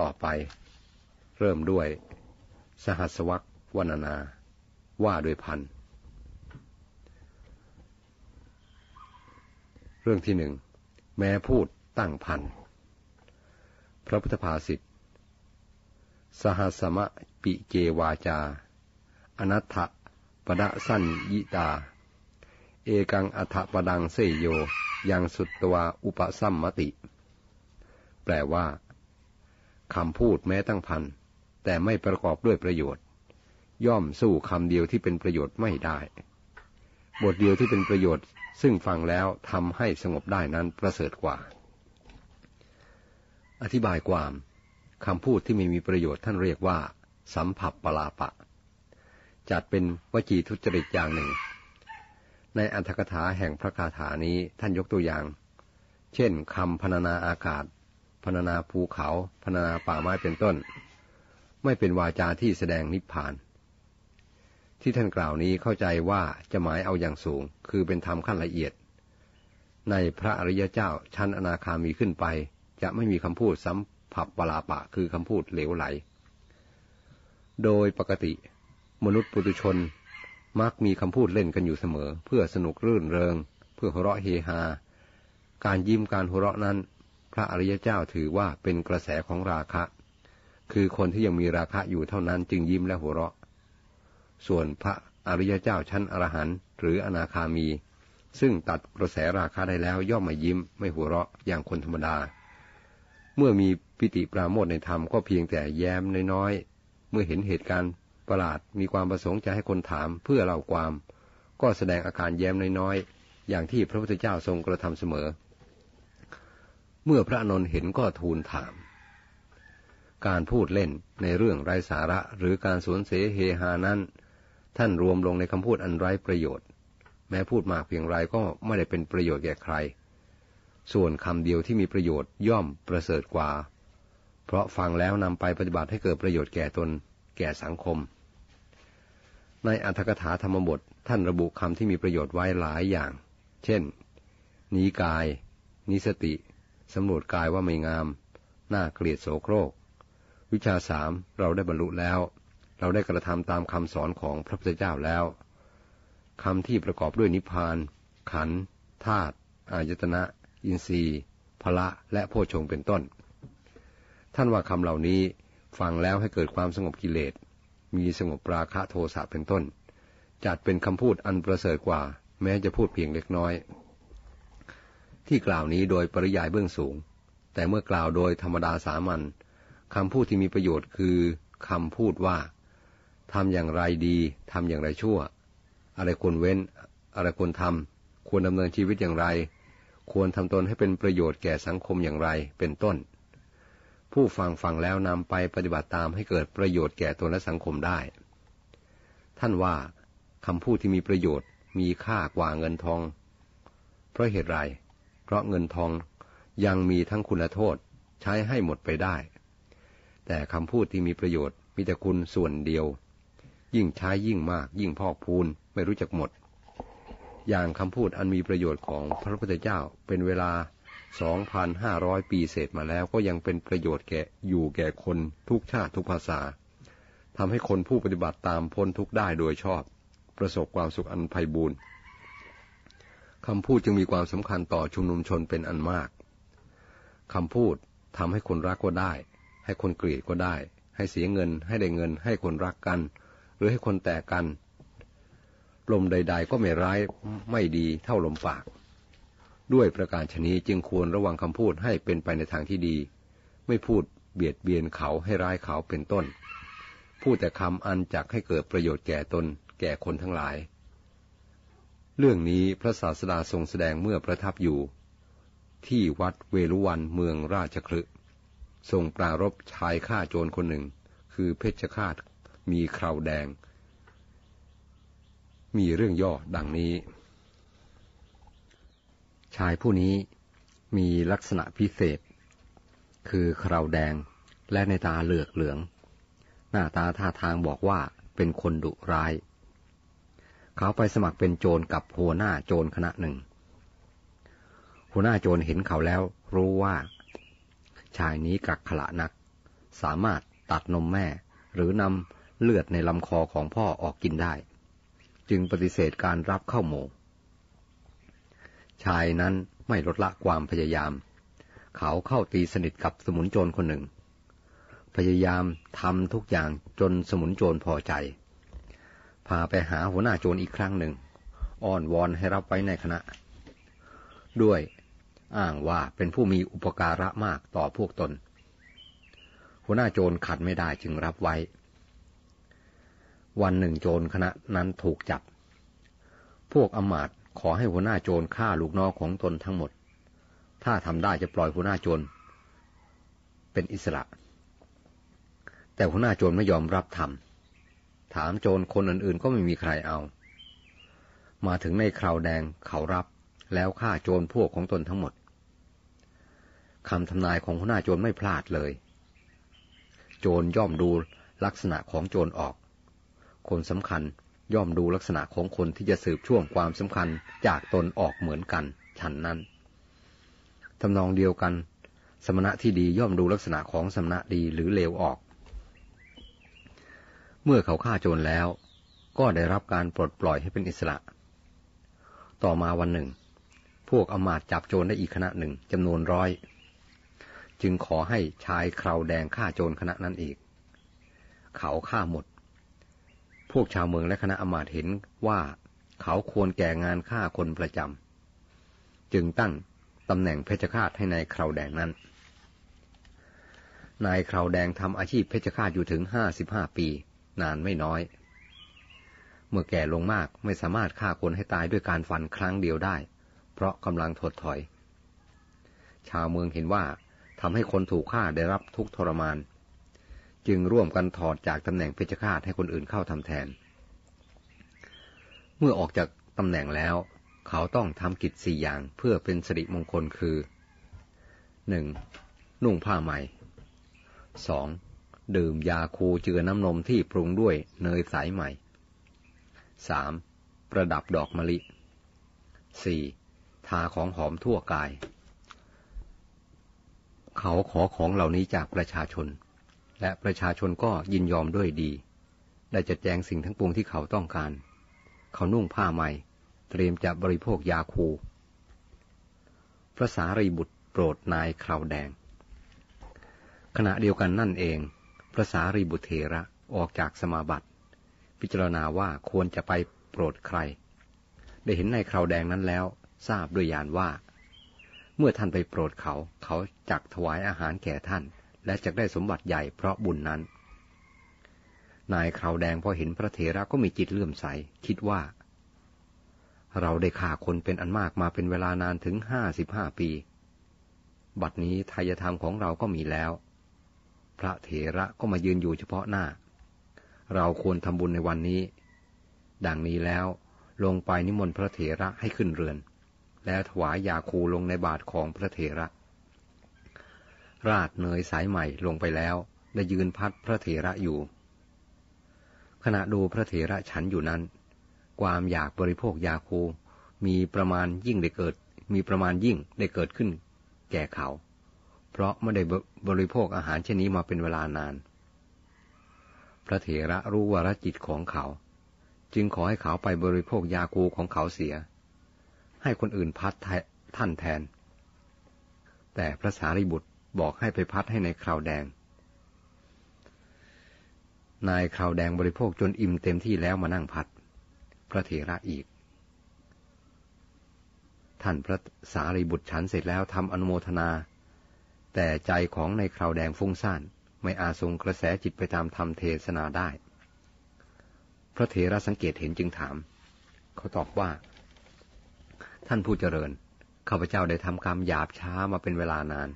ต่อไป เริ่มด้วย สหัสวรรษวรรณนา ว่าโดยพัน เรื่องที่หนึ่ง แม้พูดตั้งพัน พระพุทธภาษิต สหัสมะปิเจวาจา อนัตถปดะสัญยิตา เอกังอัฏปดังเสยโย ยังสุตตวาอุปสัมมติ แปลว่า คำพูดแม้ตั้งพันแต่ไม่ประกอบด้วยประโยชน์ ย่อมสู้คำเดียวที่เป็นประโยชน์ไม่ได้ บทเดียวที่เป็นประโยชน์ ซึ่งฟังแล้วทำให้สงบได้นั้นประเสริฐกว่า อธิบายความคำพูดที่ไม่มีประโยชน์ท่านเรียกว่า สัมผัสปลาปะ จัดเป็นวจีทุจริตอย่างหนึ่ง ในอันธกถาแห่งพระคาถานี้ท่านยกตัวอย่าง เช่นคำพรรณนาอากาศ พรรณนาภูเขาพรรณนาป่าไม้เป็นต้น ไม่เป็นวาจาที่แสดงนิพพาน ที่ท่านกล่าวนี้เข้าใจว่าจะหมายเอาอย่างสูง คือเป็นธรรมขั้นละเอียด ในพระอริยเจ้าชั้นอนาคามีขึ้นไป จะไม่มีคำพูดสัมผัสปลาปะคือคำพูดเหลวไหล โดยปกติ มนุษย์ปุถุชนมักมีคำพูดเล่นกันอยู่เสมอ เพื่อสนุกรื่นเริง เพื่อหัวเราะเฮฮา การยิ้มการหัวเราะนั้น พระอริยเจ้าถือว่าเป็นกระแสของราคะ คือคนที่ยังมีราคะอยู่เท่านั้นจึงยิ้มและหัวเราะ ส่วนพระอริยเจ้าชั้นอรหันต์หรืออนาคามี ซึ่งตัดกระแสราคะได้แล้วย่อมไม่ยิ้มไม่หัวเราะอย่างคนธรรมดา เมื่อมีปิติปราโมทในธรรมก็เพียงแต่แย้มน้อยๆ เมื่อเห็นเหตุการณ์ประหลาดมีความประสงค์จะให้คนถามเพื่อเล่าความ ก็แสดงอาการแย้มน้อยๆ อย่างที่พระพุทธเจ้าทรงกระทำเสมอ เมื่อพระนนท์เห็นก็ทูลถาม การพูดเล่นในเรื่องไร้สาระหรือการสวนเสเฮฮานั้น ท่านรวมลงในคำพูดอันไร้ประโยชน์ แม้พูดมากเพียงไรก็ไม่ได้เป็นประโยชน์แก่ใคร ส่วนคำเดียวที่มีประโยชน์ย่อมประเสริฐกว่า เพราะฟังแล้วนำไปปฏิบัติให้เกิดประโยชน์แก่ตน แก่สังคม ในอัธกถาธรรมบทท่านระบุคำที่มีประโยชน์ไว้หลายอย่าง เช่นนีกาย นิสติ สำรวจกายว่าไม่งาม น่าเกลียดโสโครก วิชาสามเราได้บรรลุแล้ว เราได้กระทำตามคำสอนของพระพุทธเจ้าแล้วคำที่ประกอบด้วยนิพพาน ขันธาตุอายตนะ อินทรีย์พละและโพชงเป็นต้น ท่านว่าคำเหล่านี้ฟังแล้วให้เกิดความสงบกิเลส มีสงบปราคะโทสะเป็นต้น จัดเป็นคำพูดอันประเสริฐกว่า แม้จะพูดเพียงเล็กน้อย ที่กล่าวนี้โดยปริยายเบื้องสูง แต่เมื่อกล่าวโดยธรรมดาสามัญคำพูดที่มีประโยชน์คือคำพูดว่าทำอย่างไรดีทำอย่างไรชั่ว อะไรควรเว้น อะไรควรทำควรดำเนินชีวิตอย่างไร ควรทำตนให้เป็นประโยชน์แก่สังคมอย่างไรเป็นต้น ผู้ฟังฟังแล้วนำไปปฏิบัติตามให้เกิดประโยชน์แก่ตนและสังคมได้ ท่านว่าคำพูดที่มีประโยชน์มีค่ากว่าเงินทอง เพราะเหตุไร เพราะเงินทองยังมีทั้งคุณโทษใช้ให้หมดไปได้ แต่คำพูดที่มีประโยชน์มีแต่คุณส่วนเดียว ยิ่งใช้ยิ่งมากยิ่งพอกพูนไม่รู้จักหมด อย่างคำพูดอันมีประโยชน์ของพระพุทธเจ้าเป็นเวลา 2,500 ปีเศษมาแล้วก็ยังเป็นประโยชน์แก่อยู่แก่คนทุกชาติทุกภาษาทำให้คนผู้ปฏิบัติตามพ้นทุกได้โดยชอบ ประสบความสุขอันไพบูรณ์ คำพูดจึงมีความสำคัญต่อชุมนุมชนเป็นอันมาก คำพูดทำให้คนรักก็ได้ ให้คนเกลียดก็ได้ ให้เสียเงิน ให้ได้เงิน ให้คนรักกัน หรือให้คนแตกกัน ลมใด ๆ ก็ไม่ร้ายไม่ดีเท่าลมปาก ด้วยประการชนี้จึงควรระวังคำพูดให้เป็นไปในทางที่ดี ไม่พูดเบียดเบียนเขาให้ร้ายเขาเป็นต้น พูดแต่คำอันจักให้เกิดประโยชน์แก่ตน แก่คนทั้งหลาย เรื่องนี้พระศาสดาทรงแสดงเมื่อประทับอยู่ ที่วัดเวรุวันเมืองราชคลึทรงปรารบชายฆ่าโจรคนหนึ่ง คือเพชฌฆาตมีคราวแดง มีเรื่องย่อดังนี้ ชายผู้นี้มีลักษณะพิเศษ คือคราวแดงและในตาเหลือกเหลือง หน้าตาท่าทางบอกว่าเป็นคนดุร้าย เขาไปสมัครเป็นโจรกับหัวหน้าโจรคณะหนึ่ง หัวหน้าโจรเห็นเขาแล้วรู้ว่า ชายนี้กักขละนัก สามารถตัดนมแม่ หรือนำเลือดในลำคอของพ่อออกกินได้ จึงปฏิเสธการรับเข้าหมู่ชายนั้นไม่ลดละความพยายาม เขาเข้าตีสนิทกับสมุนโจรคนหนึ่ง พยายามทำทุกอย่างจนสมุนโจรพอใจ พาไปหาหัวหน้าโจรอีกครั้งหนึ่ง อ้อนวอนให้รับไว้ในคณะ ด้วยอ้างว่าเป็นผู้มีอุปการะมากต่อพวกตน หัวหน้าโจรขัดไม่ได้จึงรับไว้ วันหนึ่งโจรคณะนั้นถูกจับ พวกอมาตขอให้หัวหน้าโจรฆ่าลูกน้องของตนทั้งหมด ถ้าทำได้จะปล่อยหัวหน้าโจรเป็นอิสระ แต่หัวหน้าโจรไม่ยอมรับทำ ถามโจรคนอื่นๆ ก็ไม่มีใครเอา มาถึงในคราวแดงเขารับแล้วฆ่าโจรพวกของตนทั้งหมดคำทำนายของหัวหน้าโจรไม่พลาดเลย โจรย่อมดูลักษณะของโจรออก คนสำคัญย่อมดูลักษณะของคนที่จะสืบช่วงความสำคัญจากตนออกเหมือนกันฉันนั้นทำนองเดียวกัน สมณะที่ดีย่อมดูลักษณะของสมณะดีหรือเลวออก เมื่อเขาฆ่าโจรแล้ว ก็ได้รับการปลดปล่อยให้เป็นอิสระ ต่อมาวันหนึ่ง พวกอมาตจับโจรได้อีกคณะหนึ่งจำนวนร้อย จึงขอให้ชายคราวแดงฆ่าโจรคณะนั้นอีก เขาฆ่าหมด พวกชาวเมืองและคณะอมาตเห็นว่าเขาควรแก่งานฆ่าคนประจำ จึงตั้งตำแหน่งเพชฌฆาตให้ในายคราวแดงนั้น นายคราวแดงทำอาชีพเพชฌฆาตอยู่ถึงห้าสิบห้าปี นานไม่น้อย เมื่อแก่ลงมากไม่สามารถฆ่าคนให้ตายด้วยการฟันครั้งเดียวได้ เพราะกำลังถดถอย ชาวเมืองเห็นว่าทำให้คนถูกฆ่าได้รับทุกทรมาน จึงร่วมกันถอดจากตำแหน่งเพชฌฆาตให้คนอื่นเข้าทำแทน เมื่อออกจากตำแหน่งแล้ว เขาต้องทำกิจสี่อย่างเพื่อเป็นสิริมงคลคือหนึ่งนุ่งผ้าใหม่สอง ดื่มยาคูเจือน้ำนมที่ปรุงด้วยเนยสายใหม่สามประดับดอกมะลิสี่ทาของหอมทั่วกาย เขาขอของเหล่านี้จากประชาชน และประชาชนก็ยินยอมด้วยดี ได้จัดแจงสิ่งทั้งปวงที่เขาต้องการ เขานุ่งผ้าใหม่ เตรียมจะบริโภคยาคู พระสารีบุตรโปรดนายคราวแดงขณะเดียวกันนั่นเอง พระสารีบุตรเถระออกจากสมาบัติ พิจารณาว่าควรจะไปโปรดใคร ได้เห็นนายคราวแดงนั้นแล้ว ทราบด้วยญาณว่า เมื่อท่านไปโปรดเขา เขาจักถวายอาหารแก่ท่าน และจะได้สมบัติใหญ่เพราะบุญนั้น นายคราวแดงพอเห็นพระเถระก็มีจิตเลื่อมใส คิดว่า เราได้ฆ่าคนเป็นอันมากมาเป็นเวลานานถึงห้าสิบห้าปี บัดนี้ทายธรรมของเราก็มีแล้ว พระเถระก็มายืนอยู่เฉพาะหน้า เราควรทำบุญในวันนี้ ดังนี้แล้วลงไปนิมนต์พระเถระให้ขึ้นเรือน แล้วถวายยาคูลงในบาทของพระเถระ ราดเนยสายใหม่ลงไปแล้วได้ยืนพัดพระเถระอยู่ ขณะดูพระเถระฉันอยู่นั้น ความอยากบริโภคยาคูมีประมาณยิ่งได้เกิด มีประมาณยิ่งได้เกิดขึ้น แก่เขา เพราะไม่ได้บริโภคอาหารเช่นนี้มาเป็นเวลานาน พระเถระรู้วารจิตของเขา จึงขอให้เขาไปบริโภคยาคูของเขาเสีย ให้คนอื่นพัดท่านแทน แต่พระสารีบุตรบอกให้ไปพัดให้ในคราวแดง นายคราวแดงบริโภคจนอิ่มเต็มที่แล้วมานั่งพัด พระเถระอีกท่านพระสารีบุตรฉันเสร็จแล้วทำอนุโมทนา แต่ใจของในคราวแดงฟุ้งซ่านไม่อาจทรงกระแสจิตไปตามธรรมเทศนาได้ พระเถระสังเกตเห็นจึงถาม เขาตอบว่า ท่านผู้เจริญข้าพเจ้าได้ทำกรรมหยาบช้ามาเป็นเวลานาน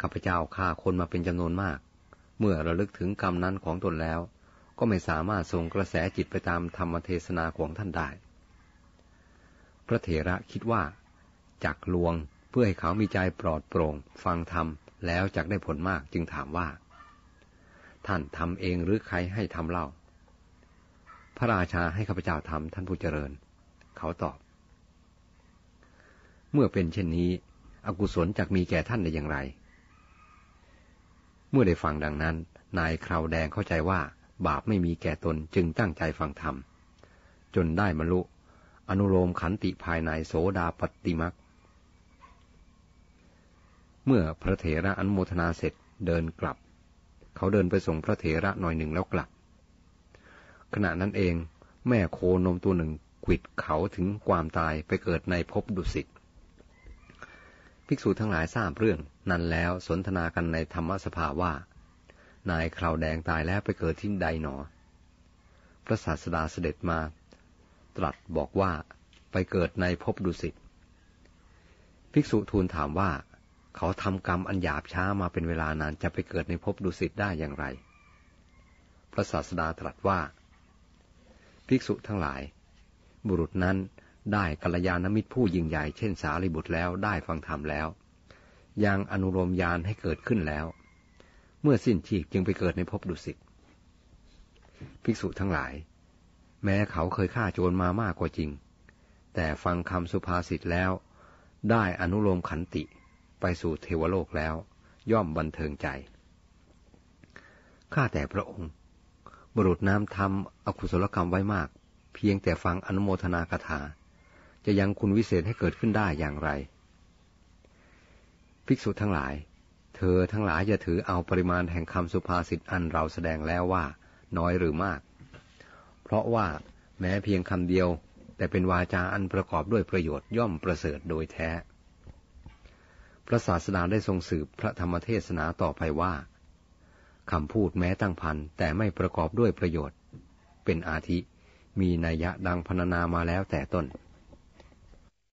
ข้าพเจ้าฆ่าคนมาเป็นจำนวนมาก เมื่อระลึกถึงกรรมนั้นของตนแล้ว ก็ไม่สามารถส่งกระแสจิตไปตามธรรมเทศนาของท่านได้ พระเถระคิดว่าจักลวงเพื่อให้เขามีใจปลอดโปร่ง ฟังธรรม แล้วจักได้ผลมากจึงถามว่า ท่านทำเองหรือใครให้ทำเล่า พระราชาให้ข้าพเจ้าทำท่านผู้เจริญ เขาตอบ เมื่อเป็นเช่นนี้ อกุศลจักมีแก่ท่านได้อย่างไร เมื่อได้ฟังดังนั้น นายคราวแดงเข้าใจว่า บาปไม่มีแก่ตนจึงตั้งใจฟังธรรมจนได้บรรลุอนุโลมขันติภายในโสดาปฏิมัก เมื่อพระเถระอนุโมทนาเสร็จเดินกลับ เขาเดินไปส่งพระเถระหน่อยหนึ่งแล้วกลับ ขณะนั้นเองแม่โคนมตัวหนึ่งขิดเขาถึงความตายไปเกิดในภพดุสิต ภิกษุทั้งหลายทราบเรื่องนั้นแล้วสนทนากันในธรรมสภาว่า นายคราวแดงตายแล้วไปเกิดที่ใดหนอ พระศาสดาเสด็จมา ตรัสบอกว่าไปเกิดในภพดุสิต ภิกษุทูลถามว่า เขาทำกรรมอันหยาบช้ามาเป็นเวลานานจะไปเกิดในภพดุสิตได้อย่างไร พระศาสดาตรัสว่า ภิกษุทั้งหลาย บุรุษนั้นได้กัลยาณมิตรผู้ยิ่งใหญ่เช่นสารีบุตรแล้วได้ฟังธรรมแล้ว ยังอนุโลมยานให้เกิดขึ้นแล้ว เมื่อสิ้นชีพจึงไปเกิดในภพดุสิตภิกษุทั้งหลาย แม้เขาเคยฆ่าโจรมามากกว่าจริง แต่ฟังคำสุภาษิตแล้ว ได้อนุโลมขันติ ไปสู่เทวโลกแล้ว ย่อมบันเทิงใจ ข้าแต่พระองค์ บุรุษน้ำทำอกุศลกรรมไว้มาก เพียงแต่ฟังอนุโมทนาคาถา จะยังคุณวิเศษให้เกิดขึ้นได้อย่างไร ภิกษุทั้งหลาย เธอทั้งหลายอย่าถือเอาปริมาณแห่งคำสุภาษิตอันเราแสดงแล้วว่า น้อยหรือมาก เพราะว่าแม้เพียงคำเดียว แต่เป็นวาจาอันประกอบด้วยประโยชน์ย่อมประเสริฐโดยแท้ พระศาสดาได้ทรงสืบพระธรรมเทศนาต่อไปว่าคำพูดแม้ตั้งพันแต่ไม่ประกอบด้วยประโยชน์ เป็นอาทิ มีนัยยะดังพรรณนามาแล้วแต่ต้น